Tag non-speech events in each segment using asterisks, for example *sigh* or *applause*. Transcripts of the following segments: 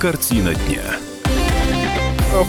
Картина дня.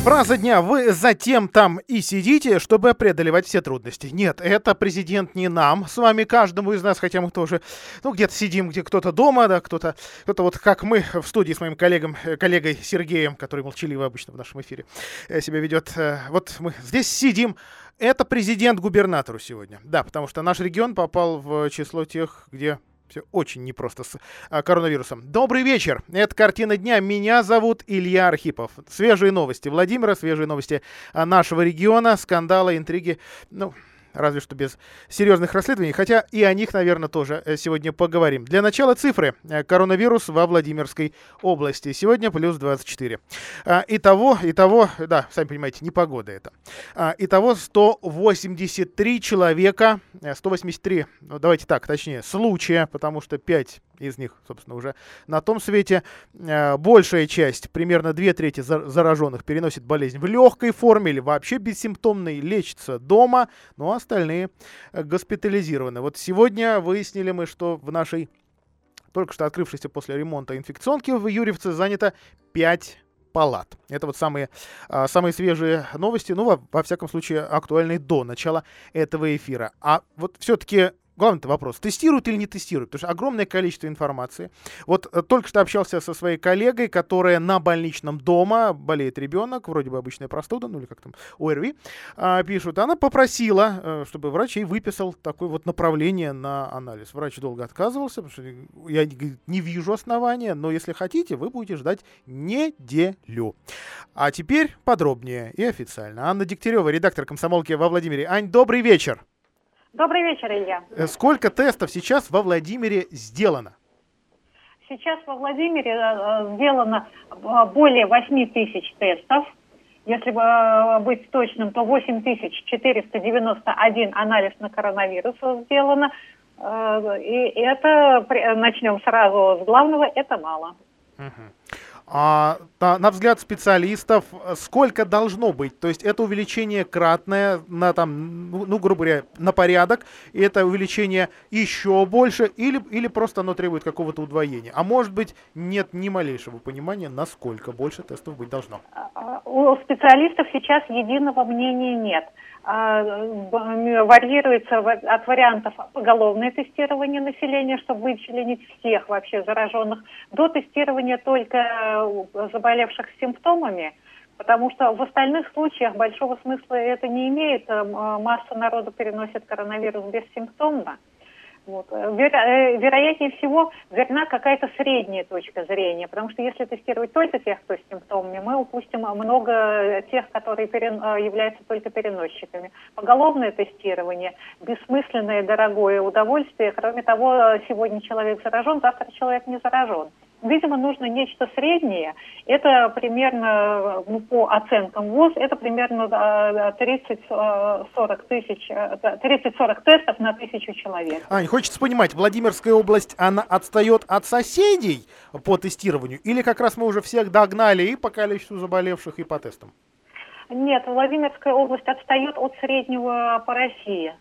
Фраза дня. Вы затем там и сидите, чтобы преодолевать все трудности. Нет, это президент не нам, с вами, каждому из нас, хотя мы тоже, ну, где-то сидим, где кто-то дома, да, кто-то, кто-то вот как мы в студии с моим коллегом, э, коллегой Сергеем, который молчаливо обычно в нашем эфире э, себя ведет. Э, вот мы здесь сидим. Это президент губернатору сегодня. Да, потому что наш регион попал в число тех, где все очень непросто с а, коронавирусом. Добрый вечер. Это «Картина дня». Меня зовут Илья Архипов. Свежие новости Владимира, свежие новости а, нашего региона, скандалы, интриги. Ну, разве что без серьезных расследований, хотя и о них, наверное, тоже э, сегодня поговорим. Для начала цифры. Э, коронавирус во Владимирской области. Сегодня плюс 24. А, итого, итого, да, сами понимаете, не погода это. А, итого 183 человека, 183, э, ну, давайте так, точнее, случая, потому что 5 из них, собственно, уже на том свете. Э, большая часть, примерно две трети зараженных, переносит болезнь в легкой форме или вообще бессимптомной, лечится дома, но остальные э, госпитализированы. Вот сегодня выяснили мы, что в нашей только что открывшейся после ремонта инфекционки в Юрьевце занято 5 палат. Это вот самые, а, самые свежие новости, ну, во, во всяком случае, актуальные до начала этого эфира. А вот все-таки главный вопрос, тестируют или не тестируют? Потому что огромное количество информации. Вот э, только что общался со своей коллегой, которая на больничном дома, болеет ребенок, вроде бы обычная простуда, ну или как там, ОРВИ, а, пишут. Она попросила, э, чтобы врач ей выписал такое вот направление на анализ. Врач долго отказывался, потому что я не вижу основания, но если хотите, вы будете ждать неделю. А теперь подробнее и официально. Анна Дегтярева, редактор комсомолки во Владимире. Ань, добрый вечер. Добрый вечер, Илья. Э, сколько тестов сейчас во Владимире сделано? Сейчас во Владимире э, сделано э, более 8 тысяч тестов. Если быть точным, то 8491 анализ на коронавирус сделано. И это, начнем сразу с главного, это мало. Угу. А, на, на взгляд специалистов, сколько должно быть? То есть это увеличение кратное на там, ну, ну, грубо говоря, на порядок, и это увеличение еще больше, или, или просто оно требует какого-то удвоения? А может быть, нет ни малейшего понимания, насколько больше тестов быть должно? А, а, у специалистов сейчас единого мнения нет. А, варьируется от вариантов поголовное тестирование населения, чтобы вычленить всех вообще зараженных, до тестирования только э, заболевших симптомами, потому что в остальных случаях большого смысла это не имеет. Э, масса народа переносит коронавирус бессимптомно. Вот. Э, веро, э, вероятнее всего, верна какая-то средняя точка зрения, потому что если тестировать только тех, кто с симптомами, мы упустим много тех, которые перен, э, являются только переносчиками. Поголовное тестирование – бессмысленное, дорогое удовольствие. Кроме того, сегодня человек заражен, завтра человек не заражен. Видимо, нужно нечто среднее. Это примерно, ну, по оценкам ВОЗ, это примерно 30-40 тысяч, 30-40 тестов на тысячу человек. Ань, хочется понимать, Владимирская область, она отстает от соседей по тестированию? Или как раз мы уже всех догнали и по количеству заболевших, и по тестам? Нет, Владимирская область отстает от среднего по России.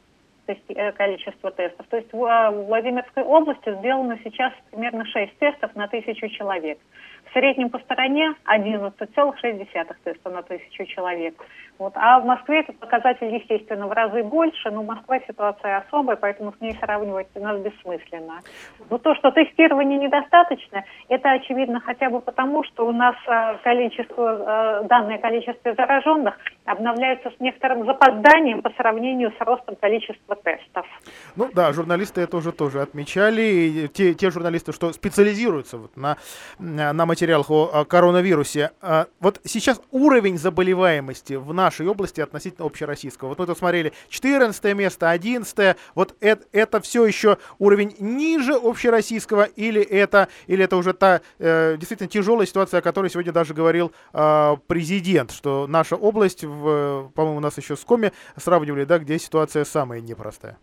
Э, количество тестов. То есть а, в Владимирской области сделано сейчас примерно 6 тестов на тысячу человек. В среднем по стороне 11,6 теста на тысячу человек. Вот. А в Москве этот показатель, естественно, в разы больше, но Москва ситуация особая, поэтому с ней сравнивать нас бессмысленно. Но то, что тестирования недостаточно, это очевидно хотя бы потому, что у нас а, количество, а, данное количество зараженных обновляется с некоторым запозданием по сравнению с ростом количества тестов. Ну да, журналисты это уже тоже отмечали. Те, те журналисты, что специализируются вот на, на материалах о коронавирусе. А, вот сейчас уровень заболеваемости в нашей области относительно общероссийского. Вот мы тут смотрели 14 место, 11 вот это, это все еще уровень ниже общероссийского или это, или это уже та э, действительно тяжелая ситуация, о которой сегодня даже говорил э, президент, что наша область, в, по-моему, у нас еще с Коми сравнивали, да, где ситуация самая непростая.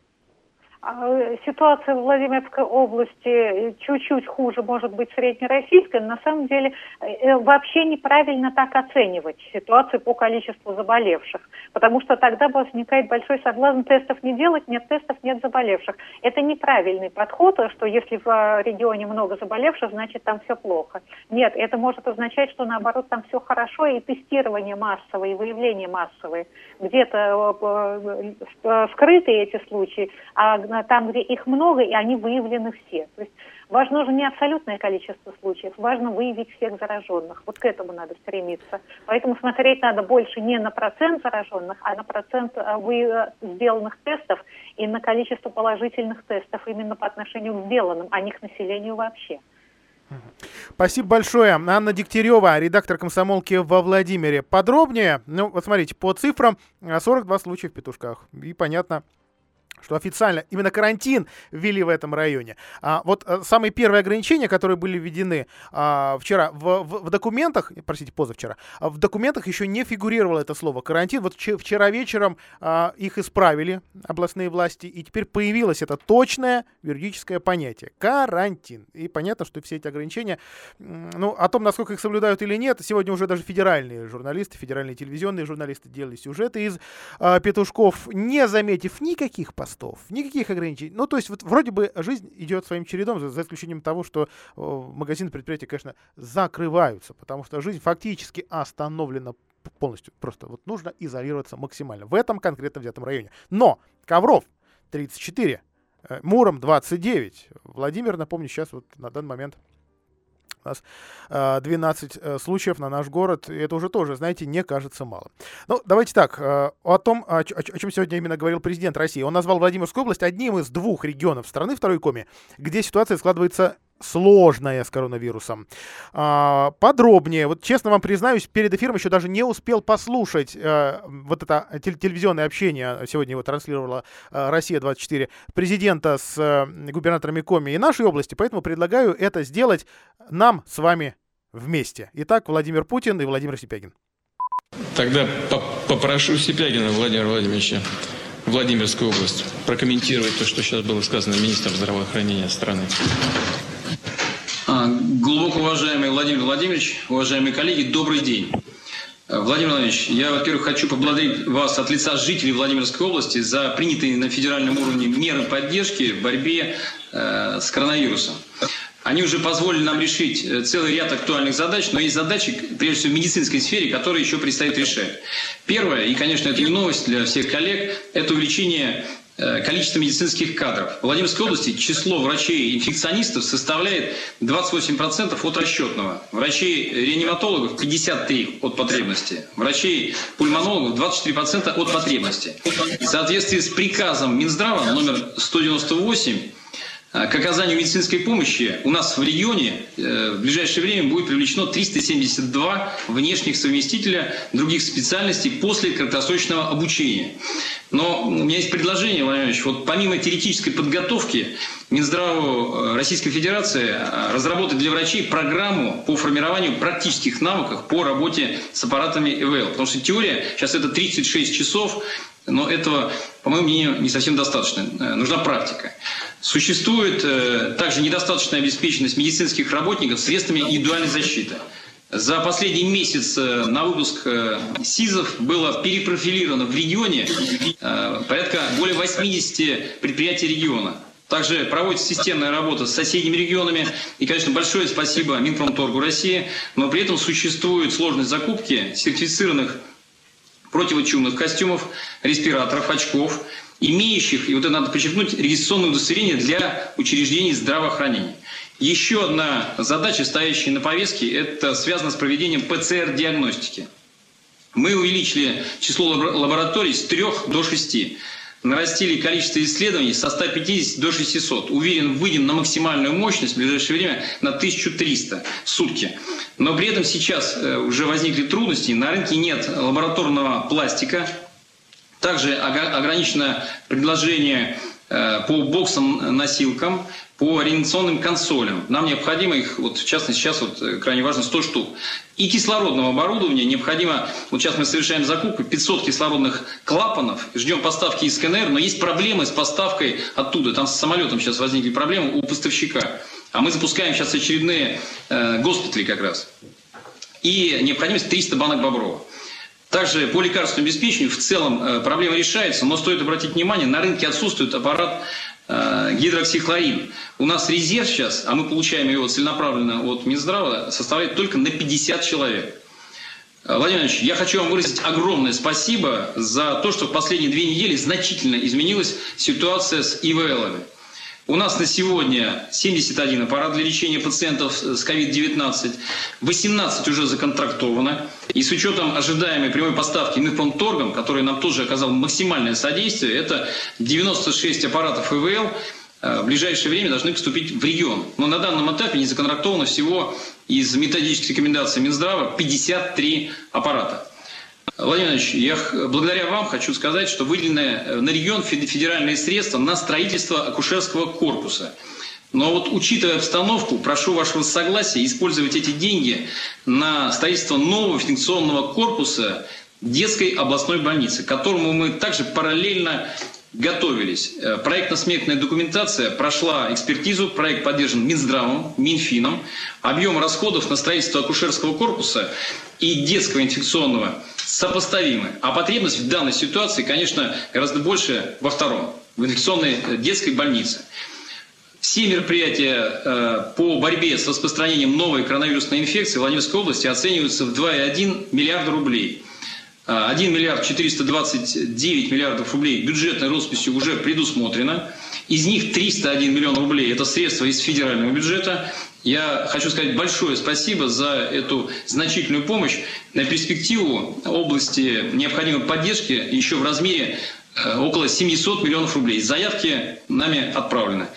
А, ситуация в Владимирской области чуть-чуть хуже, может быть, среднероссийской, на самом деле э, вообще неправильно так оценивать ситуацию по количеству заболевших, потому что тогда возникает большой соблазн тестов не делать, нет тестов, нет заболевших. Это неправильный подход, что если в регионе много заболевших, значит там все плохо. Нет, это может означать, что наоборот там все хорошо, и тестирование массовое, и выявление массовое. Где-то э, э, скрыты эти случаи, а там, где их много, и они выявлены все. То есть важно уже не абсолютное количество случаев, важно выявить всех зараженных. Вот к этому надо стремиться. Поэтому смотреть надо больше не на процент зараженных, а на процент э, вы... сделанных тестов и на количество положительных тестов именно по отношению к сделанным, а не к населению вообще. Спасибо большое. Анна Дегтярева, редактор комсомолки во Владимире. Подробнее, ну, вот смотрите, по цифрам 42 случая в петушках. И понятно, что официально именно карантин ввели в этом районе. А, вот а, самые первые ограничения, которые были введены а, вчера в, в, в документах, простите, позавчера, а, в документах еще не фигурировало это слово карантин. Вот вчера вечером а, их исправили областные власти, и теперь появилось это точное юридическое понятие карантин. И понятно, что все эти ограничения, ну, о том, насколько их соблюдают или нет, сегодня уже даже федеральные журналисты, федеральные телевизионные журналисты делали сюжеты из а, петушков, не заметив никаких последствий постов, никаких ограничений. Ну, то есть, вот вроде бы жизнь идет своим чередом, за, за исключением того, что э, магазины, предприятия, конечно, закрываются, потому что жизнь фактически остановлена полностью. Просто вот нужно изолироваться максимально в этом конкретно взятом районе. Но Ковров 34, э, Муром 29, Владимир, напомню, сейчас вот на данный момент нас 12 э, случаев на наш город. И это уже тоже, знаете, не кажется мало. Ну, давайте так. Э, о том, о, чем сегодня именно говорил президент России. Он назвал Владимирскую область одним из двух регионов страны второй коме, где ситуация складывается сложная с коронавирусом. А, подробнее, вот честно вам признаюсь, перед эфиром еще даже не успел послушать а, вот это телевизионное общение, сегодня его транслировала а, «Россия-24», президента с а, губернаторами Коми и нашей области, поэтому предлагаю это сделать нам с вами вместе. Итак, Владимир Путин и Владимир Сипягин. Тогда попрошу Сипягина Владимира Владимировича Владимирскую область прокомментировать то, что сейчас было сказано министром здравоохранения страны. Глубоко уважаемый Владимир Владимирович, уважаемые коллеги, добрый день. А, Владимир Владимирович, я, во-первых, хочу поблагодарить вас от лица жителей Владимирской области за принятые на федеральном уровне меры поддержки в борьбе э, с коронавирусом. Они уже позволили нам решить э, целый ряд актуальных задач, но есть задачи, прежде всего, в медицинской сфере, которые еще предстоит решать. Первое, и, конечно, это не новость для всех коллег, это увеличение Э, количество медицинских кадров. В Владимирской области число врачей-инфекционистов составляет 28% от расчетного. Врачей-реаниматологов 53% от потребности. Врачей-пульмонологов 24% от потребности. В соответствии с приказом Минздрава номер 198 к оказанию медицинской помощи у нас в регионе э, в ближайшее время будет привлечено 372 внешних совместителя других специальностей после краткосрочного обучения. Но у меня есть предложение, Владимир Ильич, вот помимо теоретической подготовки, Минздраву э, Российской Федерации э, разработать для врачей программу по формированию практических навыков по работе с аппаратами ЭВЛ. Потому что теория, сейчас это 36 часов, но этого, по моему мнению, не совсем достаточно. Нужна практика. Существует э, также недостаточная обеспеченность медицинских работников средствами индивидуальной защиты. За последний месяц э, на выпуск э, СИЗов было перепрофилировано в регионе порядка более 80 предприятий региона. Также проводится системная работа с соседними регионами. И, конечно, большое спасибо Минпромторгу России. Но при этом существует сложность закупки сертифицированных противочумных костюмов, респираторов, очков – имеющих, и вот это надо подчеркнуть, регистрационное удостоверение для учреждений здравоохранения. Еще одна задача, стоящая на повестке, это связано с проведением ПЦР-диагностики. Мы увеличили число лабораторий с 3 до 6. Нарастили количество исследований со 150 до 600. Уверен, выйдем на максимальную мощность в ближайшее время на 1300 в сутки. Но при этом сейчас э, уже возникли трудности. На рынке нет лабораторного пластика, также ограничено предложение по боксам-носилкам, по ориентационным консолям. Нам необходимо их, вот в частности сейчас вот э, крайне важно 100 штук. И кислородного оборудования необходимо, вот сейчас мы совершаем закупку 500 кислородных клапанов, ждем поставки из КНР, но есть проблемы с поставкой оттуда. Там с самолетом сейчас возникли проблемы у поставщика. А мы запускаем сейчас очередные э, госпитали как раз. И необходимость 300 банок Боброва. Также по лекарственному обеспечению в целом э, проблема решается, но стоит обратить внимание, на рынке отсутствует аппарат э, гидроксихлорид. У нас резерв сейчас, а мы получаем его целенаправленно от Минздрава, составляет только на 50 человек. Э, Владимир Ильич, я хочу вам выразить огромное спасибо за то, что в последние две недели значительно изменилась ситуация с ИВЛами. У нас на сегодня 71 аппарат для лечения пациентов с COVID-19, 18 уже законтрактовано. И с учетом ожидаемой прямой поставки Минпромторгом, который нам тоже оказал максимальное содействие, это 96 аппаратов ИВЛ, э, в ближайшее время должны поступить в регион. Но на данном этапе не законтрактовано всего из методических рекомендаций Минздрава 53 аппарата. Владимир Ильич, я благодаря вам хочу сказать, что выделены э, на регион федеральные средства на строительство акушерского корпуса. Но вот учитывая обстановку, прошу вашего согласия использовать эти деньги на строительство нового функционного корпуса детской областной больницы, которому мы также параллельно готовились. Э, проектно-сметная документация прошла экспертизу, проект поддержан Минздравом, Минфином. Объем расходов на строительство акушерского корпуса и детского инфекционного сопоставимы. А потребность в данной ситуации, конечно, гораздо больше во втором, в инфекционной э, детской больнице. Все мероприятия э, по борьбе с распространением новой коронавирусной инфекции в Владимирской области оцениваются в 2,1 миллиарда рублей. 1 миллиард 429 миллиардов рублей бюджетной росписью уже предусмотрено. Из них 301 миллион рублей – это средства из федерального бюджета. Я хочу сказать большое спасибо за эту значительную помощь. На перспективу области необходимой поддержки еще в размере э, около 700 миллионов рублей. Заявки нами отправлены.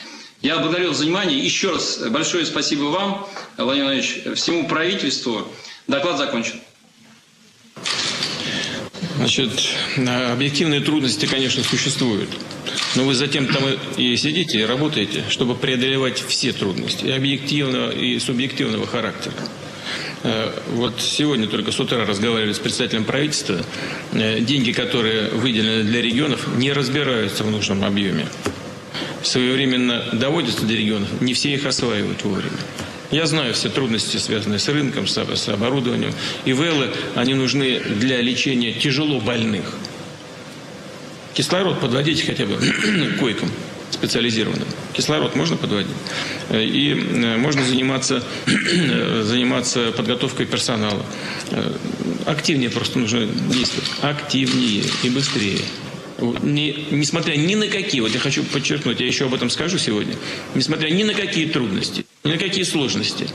Я благодарю за внимание. Еще раз большое спасибо вам, Владимир Владимирович, всему правительству. Доклад закончен. Значит, объективные трудности, конечно, существуют. Но вы затем там и сидите, и работаете, чтобы преодолевать все трудности, и объективного, и субъективного характера. Э, вот сегодня только с утра разговаривали с председателем правительства. Э, деньги, которые выделены для регионов, не разбираются в нужном объеме. Своевременно доводятся до регионов, не все их осваивают вовремя. Я знаю все трудности, связанные с рынком, с, с оборудованием. И ВЭЛы, они нужны для лечения тяжело больных. Кислород подводите хотя бы к *clears throat* койкам специализированным. Кислород можно подводить. И э, можно заниматься, *clears throat* заниматься подготовкой персонала. Э, активнее просто нужно действовать. Активнее и быстрее не, несмотря ни на какие, вот я хочу подчеркнуть, я еще об этом скажу сегодня, несмотря ни на какие трудности, ни на какие сложности,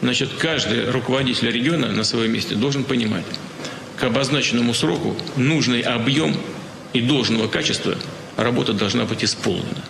значит, каждый руководитель региона на своем месте должен понимать, к обозначенному сроку нужный объем и должного качества работа должна быть исполнена.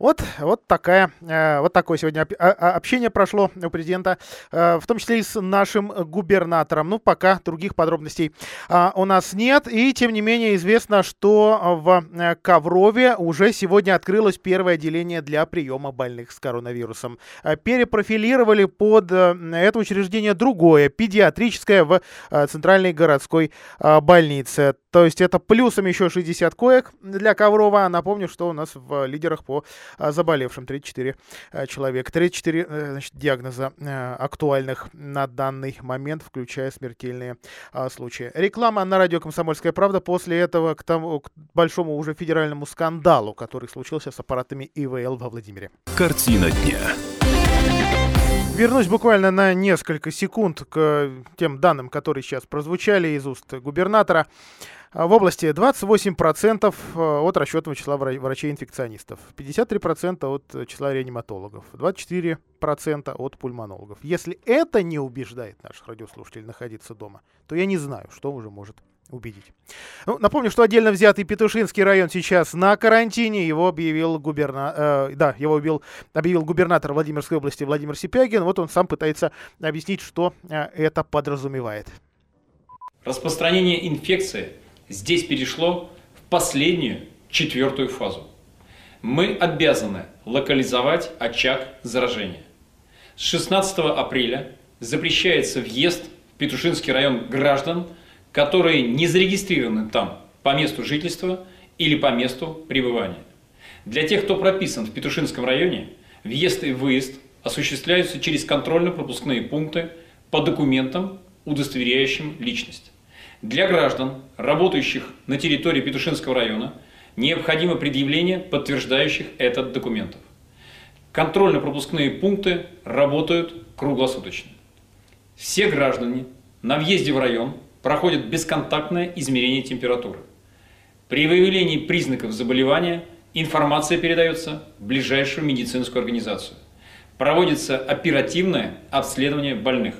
Вот, вот, такая, э, вот такое сегодня общение прошло у президента, э, в том числе и с нашим губернатором. Ну, пока других подробностей а, у нас нет. И, тем не менее, известно, что в э, Коврове уже сегодня открылось первое отделение для приема больных с коронавирусом. Перепрофилировали под это учреждение другое, педиатрическое в Центральной городской больнице. То есть это плюсом еще 60 коек для Коврова. Напомню, что у нас в лидерах по заболевшим 34 э, человека. 34 э, значит, диагноза э, актуальных на данный момент, включая смертельные а, случаи. Реклама на радио «Комсомольская правда». После этого к, тому, к большому уже федеральному скандалу, который случился с аппаратами ИВЛ во Владимире. Картина дня. Вернусь буквально на несколько секунд к тем данным, которые сейчас прозвучали из уст губернатора. А, в области 28% э, от расчетного числа врачей-инфекционистов, 53% от числа реаниматологов, 24% от пульмонологов. Если это не убеждает наших радиослушателей находиться дома, то я не знаю, что уже может убедить. Ну, напомню, что отдельно взятый Петушинский район сейчас на карантине. Его объявил, губерна... э, да, его объявил, объявил губернатор Владимирской области Владимир Сипягин. Вот он сам пытается объяснить, что э, это подразумевает. Распространение инфекции здесь перешло в последнюю, четвертую фазу. Мы обязаны локализовать очаг заражения. С 16 апреля запрещается въезд в Петушинский район граждан, которые не зарегистрированы там по месту жительства или по месту пребывания. Для тех, кто прописан в Петушинском районе, въезд и выезд осуществляются через контрольно-пропускные пункты по документам, удостоверяющим личность. Для граждан, работающих на территории Петушинского района, необходимо предъявление подтверждающих этот документов. Контрольно-пропускные пункты работают круглосуточно. Все граждане на въезде в район проходят бесконтактное измерение температуры. При выявлении признаков заболевания информация передается в ближайшую медицинскую организацию. Проводится оперативное обследование больных.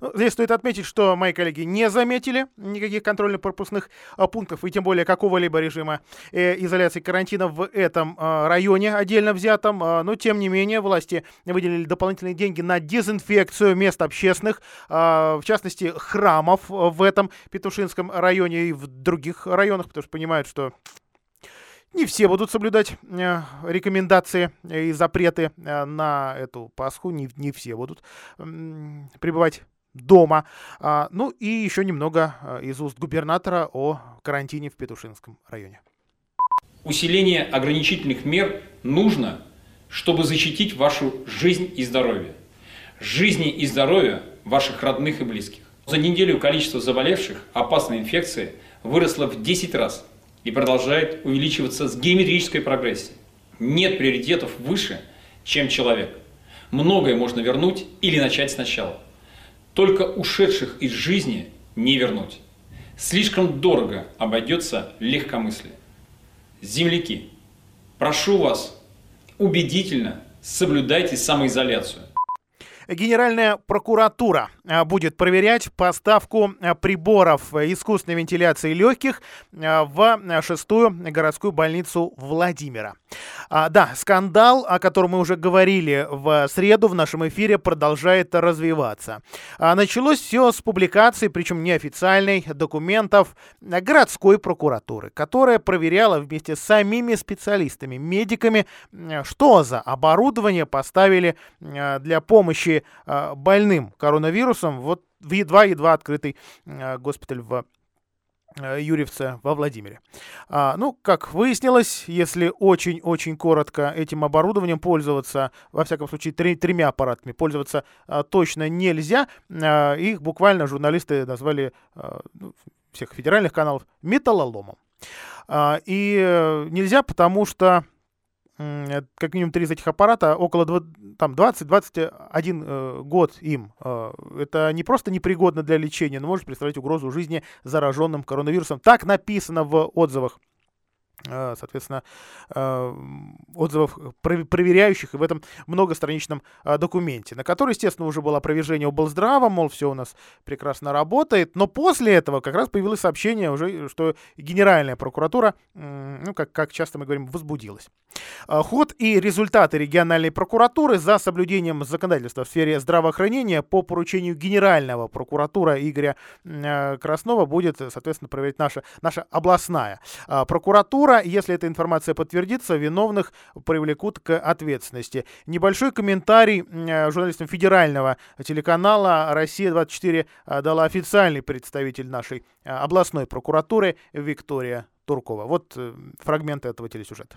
Ну, здесь стоит отметить, что мои коллеги не заметили никаких контрольно-пропускных а, пунктов и тем более какого-либо режима э, изоляции карантина в этом а, районе отдельно взятом. А, но тем не менее власти выделили дополнительные деньги на дезинфекцию мест общественных, в частности храмов в этом Петушинском районе и в других районах, потому что понимают, что не все будут соблюдать э, рекомендации и запреты э, на эту Пасху, не, не все будут э, пребывать дома. А, ну и еще немного а, из уст губернатора о карантине в Петушинском районе. Усиление ограничительных мер нужно, чтобы защитить вашу жизнь и здоровье. Жизни и здоровье ваших родных и близких. За неделю количество заболевших опасной инфекцией выросло в 10 раз и продолжает увеличиваться с геометрической прогрессией. Нет приоритетов выше, чем человек. Многое можно вернуть или начать сначала. Только ушедших из жизни не вернуть. Слишком дорого обойдется легкомыслие. Земляки, прошу вас, убедительно соблюдайте самоизоляцию. Генеральная прокуратура а, будет проверять поставку а, приборов искусственной вентиляции легких а, в шестую городскую больницу Владимира. Да, скандал, о котором мы уже говорили в среду в нашем эфире, продолжает развиваться. Началось все с публикации, причем неофициальной, документов городской прокуратуры, которая проверяла вместе с самими специалистами, медиками, что за оборудование поставили для помощи э, больным коронавирусом вот в едва-едва открытый госпиталь в э, Юрьевце во Владимире. А, ну, как выяснилось, если очень-очень коротко этим оборудованием пользоваться, во всяком случае, три, тремя аппаратами пользоваться а, точно нельзя. А, их буквально журналисты назвали а, всех федеральных каналов металлоломом. А, и э, нельзя, потому что как минимум три из этих аппарата, около там 20-21 э, год им. Э, это не просто непригодно для лечения, но может представлять угрозу жизни зараженным коронавирусом. Так написано в отзывах Э, соответственно, э, отзывов проверяющих в этом многостраничном э, документе, на который, естественно, уже было опровержение облздрава, мол, все у нас прекрасно работает, но после этого как раз появилось сообщение уже, что Генеральная прокуратура, ну, как, как часто мы говорим, возбудилась. Ход и результаты региональной прокуратуры за соблюдением законодательства в сфере здравоохранения по поручению Генерального прокуратура Игоря Краснова будет, соответственно, проверять наша, наша областная прокуратура, Скоро, если эта информация подтвердится, виновных привлекут к ответственности. Небольшой комментарий э, журналистам федерального телеканала «Россия-24» э, дала официальный представитель нашей э, областной прокуратуры Виктория Туркова. Вот фрагмент этого телесюжета.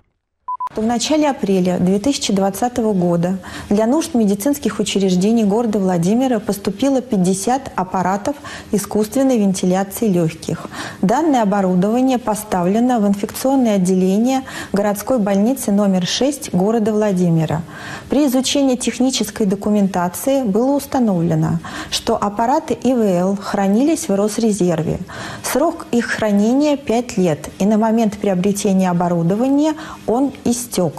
В начале апреля 2020 года для нужд медицинских учреждений города Владимира поступило 50 аппаратов искусственной вентиляции легких. Данное оборудование поставлено в инфекционное отделение городской больницы номер 6 города Владимира. При изучении технической документации было установлено, что аппараты ИВЛ хранились в Росрезерве. Срок их хранения 5 лет, и на момент приобретения оборудования он истек истек.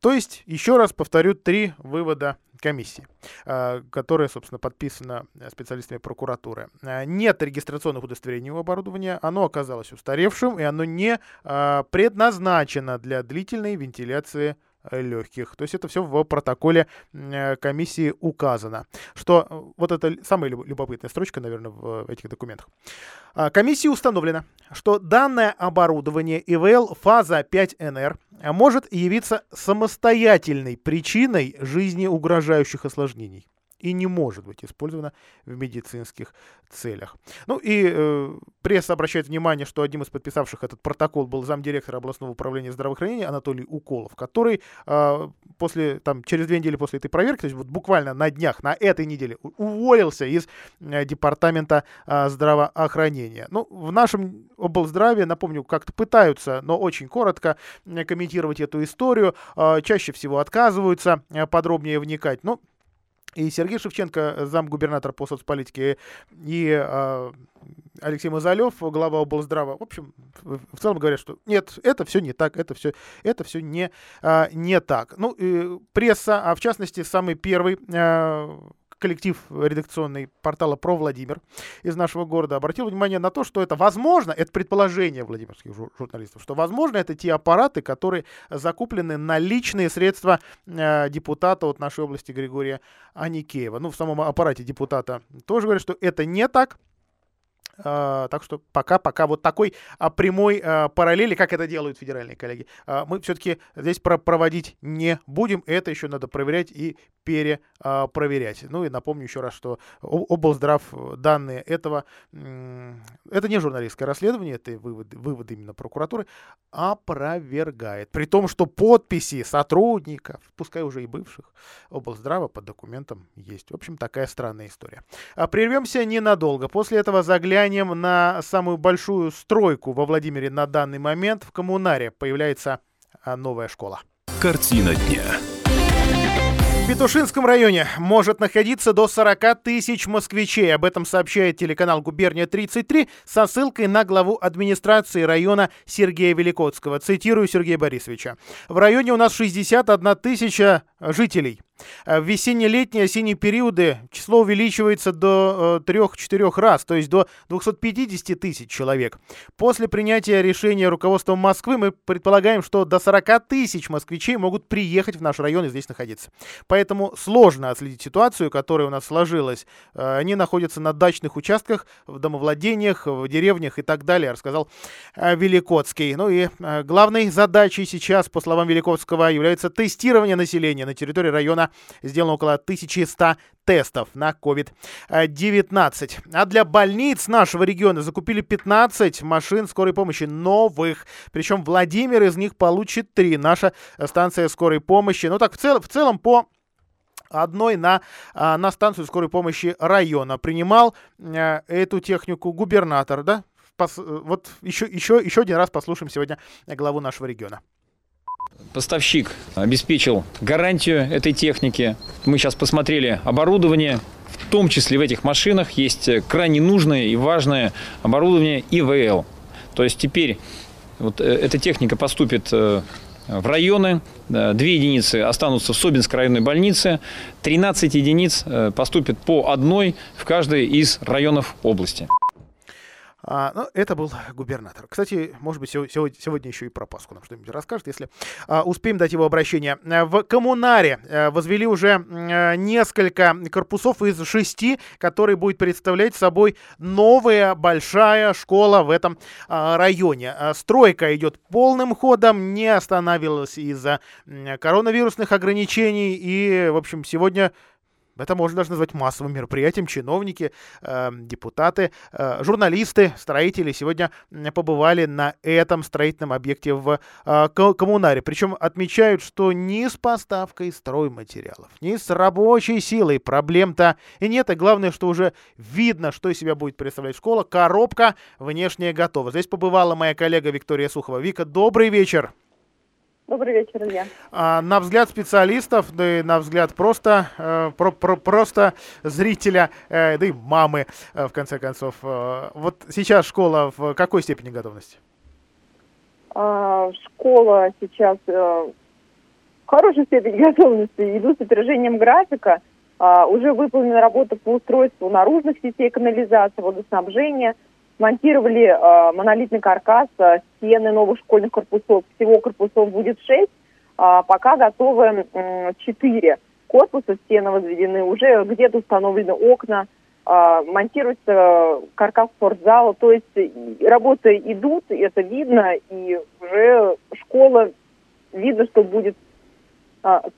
То есть, еще раз повторю, три вывода комиссии, а, которая, собственно, подписана специалистами прокуратуры. А, нет регистрационных удостоверений у оборудования, оно оказалось устаревшим, и оно не а, предназначено для длительной вентиляции легких. То есть это все в протоколе э, комиссии указано. Что э, вот это самая любопытная строчка, наверное, в этих документах. А, комиссии установлено, что данное оборудование ИВЛ фаза 5НР может явиться самостоятельной причиной жизни угрожающих осложнений и не может быть использована в медицинских целях. Ну и э, пресса обращает внимание, что одним из подписавших этот протокол был замдиректора областного управления здравоохранения Анатолий Уколов, который э, после, там, через две недели после этой проверки, то есть вот буквально на днях, на этой неделе, уволился из э, департамента э, здравоохранения. Ну, в нашем облздраве, напомню, как-то пытаются, но очень коротко э, комментировать эту историю, э, чаще всего отказываются э, подробнее вникать. Ну, и Сергей Шевченко, замгубернатора по соцполитике, и э, Алексей Мазалев, глава облздрава, в общем, в целом говорят, что нет, это все не так, это все, это все не, а, не так. Ну, и пресса, а в частности, самый первый а, коллектив редакционный портала «Про Владимир» из нашего города обратил внимание на то, что это возможно, это предположение владимирских журналистов, что возможно это те аппараты, которые закуплены на личные средства э, депутата от нашей области Григория Аникеева. Ну, в самом аппарате депутата тоже говорят, что это не так, а, так что пока, пока вот такой а, прямой а, параллели, как это делают федеральные коллеги, мы все-таки здесь про проводить не будем. Это еще надо проверять и перепроверять. Ну и напомню еще раз, что облздрав данные этого, это не журналистское расследование, это выводы, выводы именно прокуратуры, опровергает. При том, что подписи сотрудников, пускай уже и бывших, облздрава под документом есть. В общем, такая странная история. Прервемся ненадолго. После этого заглянем на самую большую стройку во Владимире на данный момент, в Коммунаре появляется а, новая школа. Картина дня. Петушинском районе может находиться до 40 тысяч москвичей. Об этом сообщает телеканал «Губерния-33» со ссылкой на главу администрации района Сергея Великотского. Цитирую Сергея Борисовича. В районе у нас 61 тысяча жителей. Э, в весенне-летние, осенние периоды число увеличивается до э, 3-4 раз, то есть до 250 тысяч человек. После принятия решения руководством Москвы мы предполагаем, что до 40 тысяч москвичей могут приехать в наш район и здесь находиться. Поэтому сложно отследить ситуацию, которая у нас сложилась. Э, они находятся на дачных участках, в домовладениях, в деревнях и так далее, рассказал э, Великотский. Ну и э, главной задачей сейчас, по словам Великотского, является тестирование населения на территории района сделано около 1100 тестов на COVID-19. А для больниц нашего региона закупили 15 машин скорой помощи новых. Причем Владимир из них получит 3. Наша станция скорой помощи. Ну так, в, цел, в целом по одной на, а, на станцию скорой помощи района. Принимал э, эту технику губернатор, да? Пос, вот еще, еще, еще один раз послушаем сегодня главу нашего региона. Поставщик обеспечил гарантию этой техники. Мы сейчас посмотрели оборудование. В том числе в этих машинах есть крайне нужное и важное оборудование ИВЛ. То есть теперь вот э, эта техника поступит э, в районы, две единицы останутся в Собинской районной больнице, 13 единиц э, поступит по одной в каждой из районов области. А, ну, это был губернатор. Кстати, может быть, сегодня, сегодня еще и про Пасху нам что-нибудь расскажет, если а, успеем дать его обращение. Э, в Коммунаре а, возвели уже а, несколько корпусов из шести, которые будет представлять собой новая большая школа в этом а, районе. Стройка идет полным ходом, не останавливалась из-за коронавирусных ограничений. И, в общем, сегодня это можно даже назвать массовым мероприятием. Чиновники, э, депутаты, э, журналисты, строители сегодня побывали на этом строительном объекте в э, коммунаре. Причем отмечают, что ни с поставкой стройматериалов, ни с рабочей силой проблем-то и нет. И главное, что уже видно, что из себя будет представлять школа. Коробка внешняя готова. Здесь побывала моя коллега Виктория Сухова. Вика, добрый вечер. Добрый вечер, Илья. А, на взгляд специалистов, да и на взгляд просто, э, про, про, просто зрителя, э, да и мамы, э, в конце концов. Э, вот сейчас школа в какой степени готовности? А, школа сейчас э, в хорошей степени *laughs* готовности. Иду с опережением графика. А, уже выполнена работа по устройству наружных сетей канализации, водоснабжения – Монтировали э, монолитный каркас, э, стены новых школьных корпусов. Всего корпусов будет шесть. А, пока готовы четыре корпуса, стены возведены, уже где-то установлены окна, а, монтируется каркас спортзала, то есть работы идут, это видно, и уже школа, видно, что будет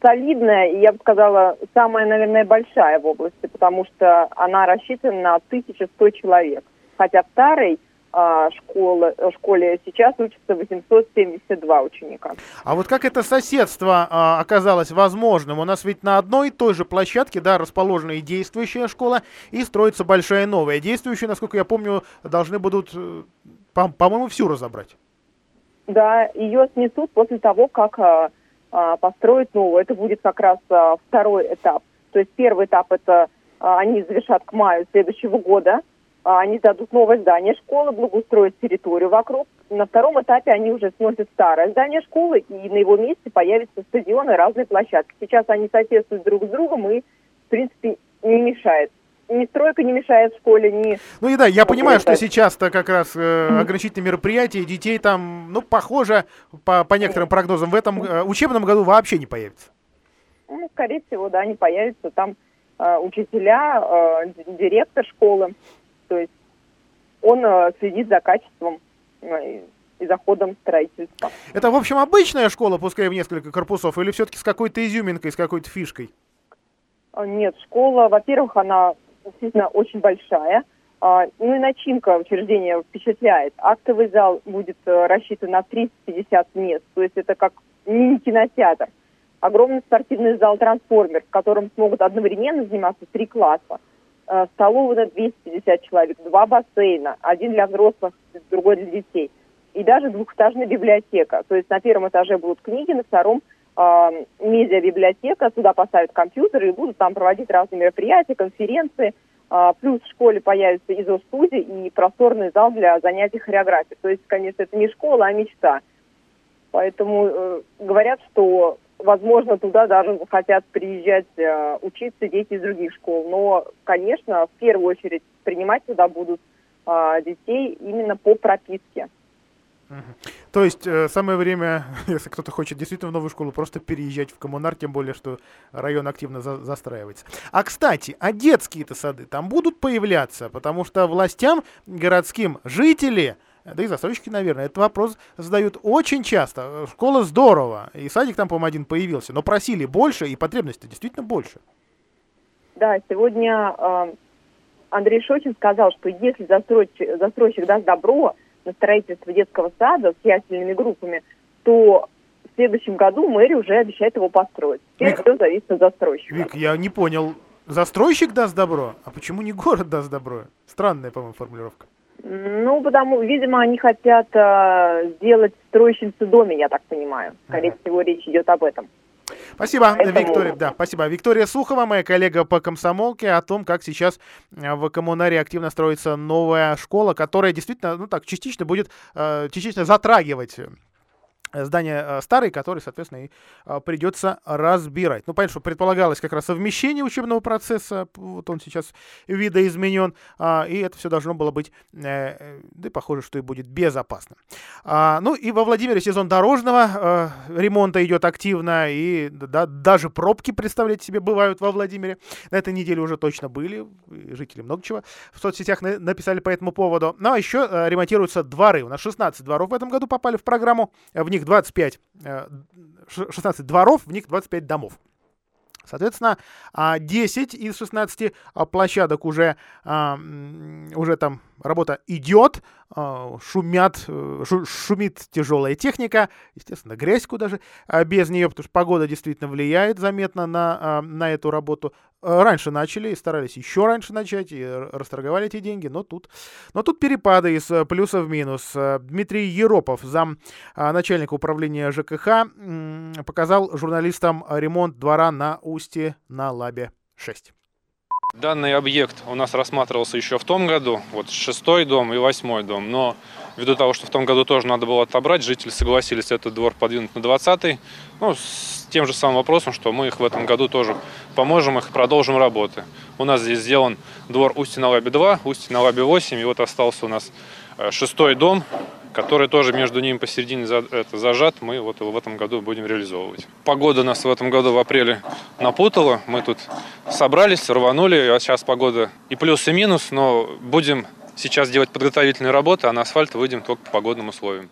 солидная, и я бы сказала, самая, наверное, большая в области, потому что она рассчитана на 1100 человек. Хотя в старой а, школы, школе сейчас учатся 872 ученика. А вот как это соседство а, оказалось возможным? У нас ведь на одной и той же площадке, да, расположена и действующая школа, и строится большая новая. Действующая, насколько я помню, должны будут, э, по- по-моему, всю разобрать. Да, ее снесут после того, как а, а, построят новую. Это будет как раз а, второй этап. То есть первый этап это а, они завершат к маю следующего года. А, они дадут новое здание школы, благоустроят территорию вокруг. На втором этапе они уже сносят старое здание школы, и на его месте появятся стадионы, разные площадки. Сейчас они соседствуют друг с другом и, в принципе, не мешает. Ни стройка не мешает школе, ни... Ну и да, я понимаю, что сейчас-то как раз э, ограничительные мероприятия, детей там, ну, похоже, по, по некоторым прогнозам, в этом э, учебном году вообще не появится. Ну, скорее всего, да, они появятся. Там э, учителя, э, директор школы. То есть он э, следит за качеством э, и- за ходом строительства. Это, в общем, обычная школа, пускай в несколько корпусов, или все-таки с какой-то изюминкой, с какой-то фишкой? А, Нет, школа, во-первых, она действительно очень большая. А, Ну и начинка учреждения впечатляет. Актовый зал будет э, рассчитан на 350 мест, то есть это как мини-кинотеатр. Огромный спортивный зал «Трансформер», в котором смогут одновременно заниматься три класса. Э, Столовая на 250 человек, два бассейна, один для взрослых, другой для детей. И даже двухэтажная библиотека. То есть на первом этаже будут книги, на втором э, медиабиблиотека, туда поставят компьютеры и будут там проводить разные мероприятия, конференции. А, плюс в школе появится изо-студия и просторный зал для занятий хореографией. То есть, конечно, это не школа, а мечта. Поэтому э, говорят, что, возможно, туда даже хотят приезжать э, учиться дети из других школ. Но, конечно, в первую очередь принимать туда будут а, детей именно по прописке. То есть э, самое время, *laughs* если кто-то хочет действительно в новую школу, просто переезжать в коммунар, тем более, что район активно за- застраивается. А, кстати, а детские-то сады там будут появляться? Потому что властям городским жители, э, да и застройщики, наверное, этот вопрос задают очень часто. Школа здорово, и садик там, по-моему, один появился, но просили больше, и потребности действительно больше. Да, сегодня э, Андрей Шочин сказал, что если застройщик, застройщик даст добро на строительство детского сада с ясельными группами, то в следующем году мэрия уже обещает его построить. Теперь Вик- все зависит от застройщика. Вик, я не понял, застройщик даст добро? А почему не город даст добро? Странная, по-моему, формулировка. Ну, потому, видимо, они хотят э, сделать строящемся доме, я так понимаю. Скорее всего, речь идет об этом. Спасибо, Поэтому- Виктория. Да, спасибо. Виктория Сухова, моя коллега по комсомолке, о том, как сейчас э, в коммунаре активно строится новая школа, которая действительно, ну так, частично будет, э, частично затрагивать э, здание э, старое, которое, соответственно, и э, придется разбирать. Ну, понятно, что предполагалось как раз совмещение учебного процесса, вот он сейчас видоизменен, а, и это все должно было быть, да и похоже, что и будет безопасно. А, ну и во Владимире сезон дорожного ремонта идет активно, и да, даже пробки, представляете себе, бывают во Владимире. На этой неделе уже точно были, жители много чего в соцсетях на- написали по этому поводу. Ну а еще ремонтируются дворы. У нас 16 дворов в этом году попали в программу, в них 25, э, ш- 16 дворов, в них 25 домов. Соответственно, а, 10 из 16 а, площадок уже, а, уже там работа идет, а, шумят, э, шу- шумит тяжелая техника, естественно, грязь куда же а, без нее, потому что погода действительно влияет заметно на, а, на эту работу. Э, Раньше начали и старались еще раньше начать, и расторговали эти деньги, но тут, но тут перепады из э, плюса в минус. Дмитрий Еропов, зам начальника управления ЖКХ, показал журналистам ремонт двора на Устье на Лабе 6. Данный объект у нас рассматривался еще в том году, вот шестой дом и восьмой дом, но ввиду того, что в том году тоже надо было отобрать, жители согласились этот двор подвинуть на 20 ну, с тем же самым вопросом, что мы их в этом году тоже поможем их продолжим работы. У нас здесь сделан двор Устье на Лабе 2, Устье на Лабе 8, и вот остался у нас э, шестой дом, который тоже между ними посередине это, зажат, мы вот его в этом году будем реализовывать. Погода нас в этом году в апреле напутала, мы тут собрались, рванули, а сейчас погода и плюс, и минус, но будем сейчас делать подготовительные работы, а на асфальт выйдем только по погодным условиям.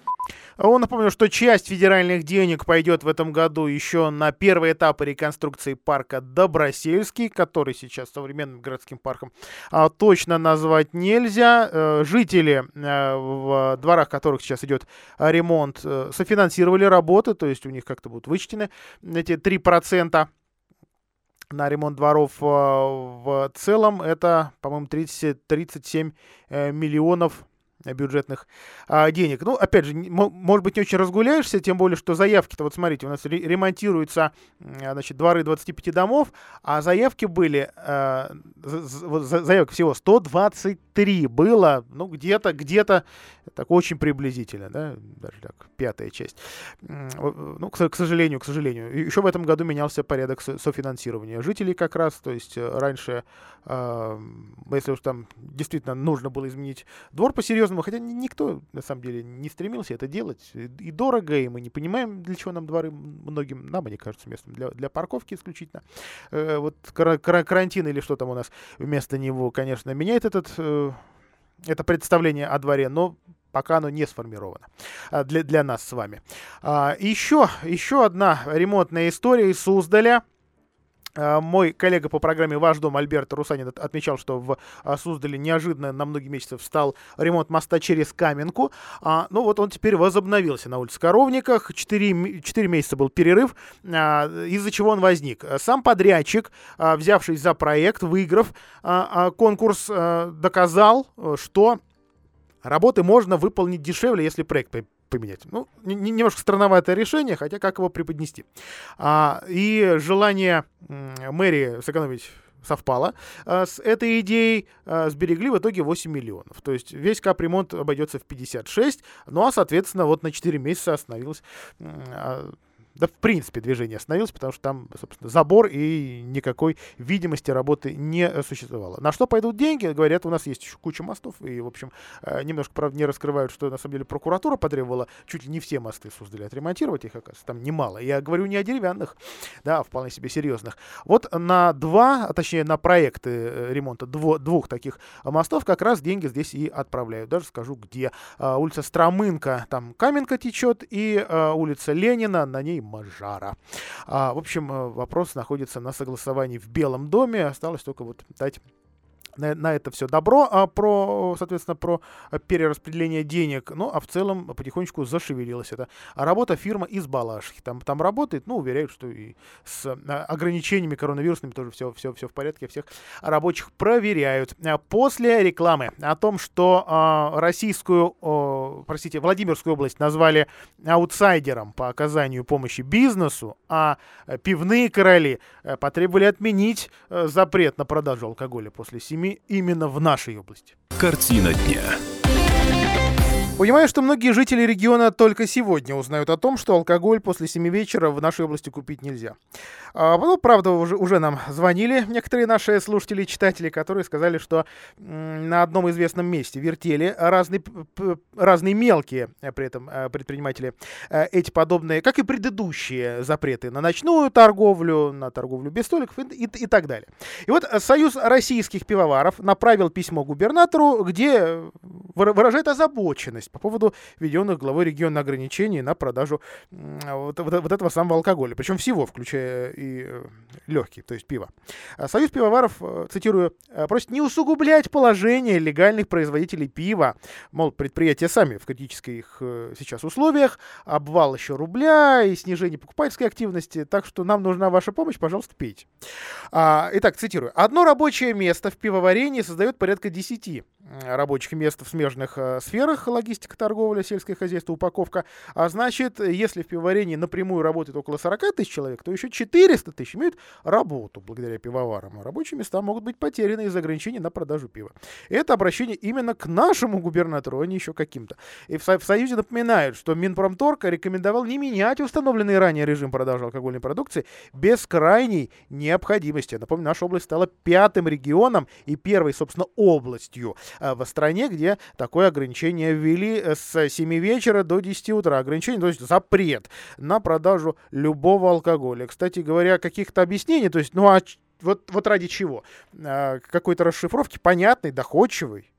Он напомню, что часть федеральных денег пойдет в этом году еще на первый этап реконструкции парка Добросельский, который сейчас современным городским парком а, точно назвать нельзя. А, жители, а, в дворах которых сейчас идет ремонт, а, софинансировали работы, то есть у них как-то будут вычтены эти 3% на ремонт дворов в целом это, по-моему, 30, 37 миллионов бюджетных а, денег. Ну, опять же, может быть, не очень разгуляешься, тем более, что заявки-то, вот смотрите, у нас ремонтируются, значит, дворы 25 домов, а заявки были, а, заявок всего 123 было, ну, где-то, где-то, так очень приблизительно, да, даже так, пятая часть. Ну, к, сожалению, к сожалению. Еще в этом году менялся порядок софинансирования жителей как раз, то есть э, раньше, если уж там действительно нужно было изменить двор по-серьезному, по хотя никто, на самом деле, не стремился это делать. И дорого, и мы не понимаем, для чего нам дворы многим, нам они кажутся местом для, для парковки исключительно. Э, вот кар кар карантин или что там у нас вместо него, конечно, меняет этот, э, это представление о дворе, но пока оно не сформировано а, для, для нас с вами. А, еще, еще одна ремонтная история из Суздаля. А, мой коллега по программе «Ваш дом» Альберт Русанин отмечал, что в а, Суздале неожиданно на многие месяцы встал ремонт моста через Каменку. А, ну вот он теперь возобновился на улице Коровниках. Четыре, четыре месяца был перерыв, а, из-за чего он возник. Сам подрядчик, а, взявшись за проект, выиграв а, а, конкурс, а, доказал, что работы можно выполнить дешевле, если проект поменять. Ну, немножко странноватое решение, хотя как его преподнести. А, и желание мэрии сэкономить совпало а, с этой идеей, а, сберегли в итоге 8 миллионов. То есть весь капремонт обойдется в 56, ну а, соответственно, вот на 4 месяца остановилось а, да, в принципе, движение остановилось, потому что там, собственно, забор и никакой видимости работы не существовало. На что пойдут деньги? Говорят, у нас есть еще куча мостов, и, в общем, э, немножко, правда, не раскрывают, что, на самом деле, прокуратура потребовала чуть ли не все мосты создали отремонтировать, их, оказывается, там немало. Я говорю не о деревянных, да, а вполне себе серьезных. Вот на два, а точнее, на проекты э, ремонта дво, двух таких мостов как раз деньги здесь и отправляют. Даже скажу, где. А, улица Стромынка, там Каменка течет, и а, улица Ленина, на ней Мажара. А, в общем, э, вопрос находится на согласовании в Белом доме. Осталось только вот дать на, на это все добро, а про, соответственно, про перераспределение денег. Ну, а в целом потихонечку зашевелилась это. А работа фирма из Балашихи. Там, там работает, ну, уверяют, что и с а, ограничениями коронавирусными тоже все, все, все в порядке, всех рабочих проверяют. А после рекламы о том, что э, российскую, э, простите, Владимирскую область назвали аутсайдером по оказанию помощи бизнесу, а пивные короли э, потребовали отменить э, запрет на продажу алкоголя после 7 именно в нашей области. Картина дня. Понимаю, что многие жители региона только сегодня узнают о том, что алкоголь после 7 вечера в нашей области купить нельзя. А, ну, правда, уже, уже нам звонили некоторые наши слушатели и читатели, которые сказали, что на одном известном месте вертели разные, разные мелкие э, при этом э, предприниматели э, эти подобные, как и предыдущие запреты на ночную торговлю, на торговлю без столиков и, и, и так далее. И вот Союз российских пивоваров направил письмо губернатору, где выражает озабоченность по поводу введенных главой региона ограничений на продажу вот, вот, вот этого самого алкоголя. Причем всего, включая и э, легкий, то есть пиво. А Союз пивоваров, э, цитирую, «Э, просит не усугублять положение легальных производителей пива. Мол, предприятия сами в критических сейчас условиях, обвал еще рубля и снижение покупательской активности, так что нам нужна ваша помощь, пожалуйста, пейте. А, итак, цитирую. Одно рабочее место в пивоварении создает порядка 10 рабочих мест в смежных сферах логистики логистика, торговля, сельское хозяйство, упаковка. А значит, если в пивоварении напрямую работает около 40 тысяч человек, то еще 400 тысяч имеют работу благодаря пивоварам. А рабочие места могут быть потеряны из-за ограничений на продажу пива. Это обращение именно к нашему губернатору, а не еще каким-то. И в, в Союзе напоминают, что Минпромторг рекомендовал не менять установленный ранее режим продажи алкогольной продукции без крайней необходимости. Напомню, наша область стала пятым регионом и первой, собственно, областью в стране, где такое ограничение ввели с 7 вечера до 10 утра. Ограничение, то есть запрет на продажу любого алкоголя. Кстати говоря, каких-то объяснений, то есть, ну а вот, вот ради чего? Какой-то расшифровки понятной, доходчивой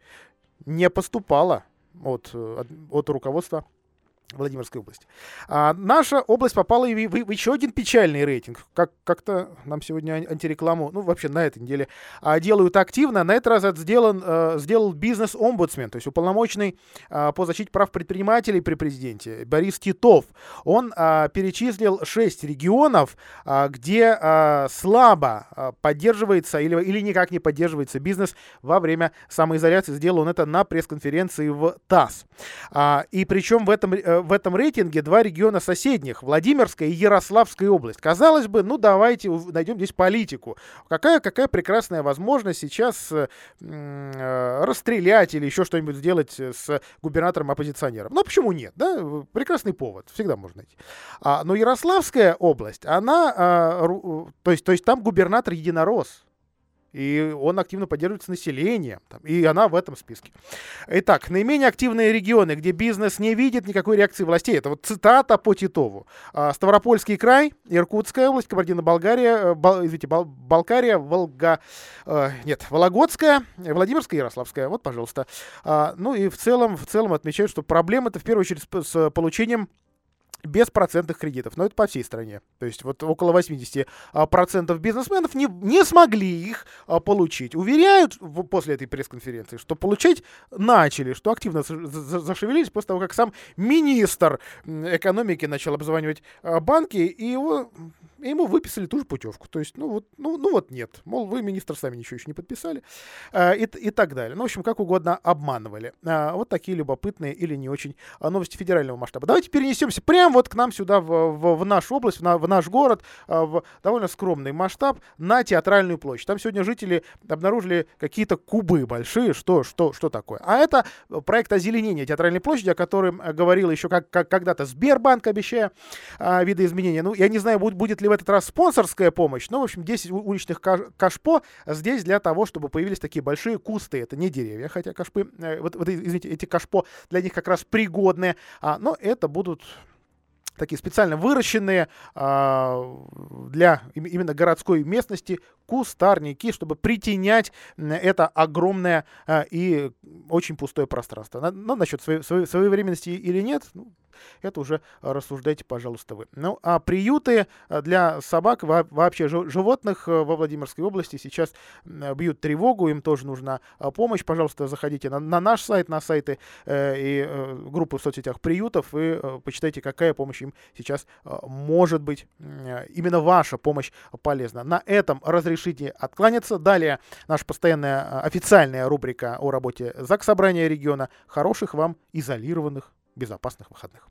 не поступало от, от руководства Владимирской области. А наша область попала и в, в еще один печальный рейтинг. Как, как-то нам сегодня антирекламу, ну, вообще на этой неделе, а, делают активно. На этот раз это сделан, а, сделал бизнес-омбудсмен, то есть уполномоченный а, по защите прав предпринимателей при президенте Борис Титов. Он а, перечислил шесть регионов, а, где а, слабо а, поддерживается или, или никак не поддерживается бизнес во время самоизоляции. Сделал он это на пресс-конференции в ТАСС. А, и причем в этом э, в этом рейтинге два региона соседних, Владимирская и Ярославская область. Казалось бы, ну давайте найдем здесь политику. Какая, какая прекрасная возможность сейчас э, э, расстрелять или еще что-нибудь сделать с губернатором-оппозиционером. Ну почему нет? Да? Прекрасный повод, всегда можно найти. А, но Ярославская область, она, а, то, есть, то есть там губернатор единорос. И он активно поддерживается населением. Там, и она в этом списке. Итак, наименее активные регионы, где бизнес не видит никакой реакции властей. Это вот цитата по Титову. А, Ставропольский край, Иркутская область, Кабардино-Балгария, э, Бал, извините, Бал, Балкария, Волга... Э, нет, Вологодская, Владимирская, Ярославская. Вот, пожалуйста. А, ну и в целом, в целом отмечают, что проблема-то в первую очередь с, с получением беспроцентных кредитов. Но это по всей стране. То есть вот около 80% а, бизнесменов не, не смогли их а, получить. Уверяют после этой пресс-конференции, что получить начали, что активно зашевелились после того, как сам министр экономики начал обзванивать а, банки, и его ему выписали ту же путевку. То есть, ну вот, ну, ну вот нет. Мол, вы, министр, сами ничего еще не подписали. А, и, и так далее. Ну, в общем, как угодно обманывали. А, вот такие любопытные или не очень а, новости федерального масштаба. Давайте перенесемся прямо вот к нам сюда, в, в, в нашу область, в, на, в наш город, в довольно скромный масштаб, на театральную площадь. Там сегодня жители обнаружили какие-то кубы большие. Что, что, что такое? А это проект озеленения театральной площади, о котором говорил еще как, как когда-то Сбербанк, обещая а, видоизменения. Ну, я не знаю, будет, будет ли в этот раз спонсорская помощь, но, в общем, 10 уличных кашпо здесь для того, чтобы появились такие большие кусты. Это не деревья, хотя кашпы, э, вот, вот извините, эти кашпо для них как раз пригодные, а, но это будут такие специально выращенные а, для именно городской местности кустарники, чтобы притенять это огромное а, и очень пустое пространство. Но насчет своей, своей, своевременности или нет, ну, это уже рассуждайте, пожалуйста, вы. Ну, а приюты а, для собак, вообще животных э, во Владимирской области сейчас бьют тревогу, им тоже нужна а, помощь. Пожалуйста, заходите на, на наш сайт, на сайты э, и э, группы в соцсетях приютов и э, почитайте, какая помощь им сейчас э, может быть. Э, именно ваша помощь полезна. На этом разрешите откланяться. Далее наша постоянная э, официальная рубрика о работе ЗАГС Собрания региона. Хороших вам изолированных безопасных выходных.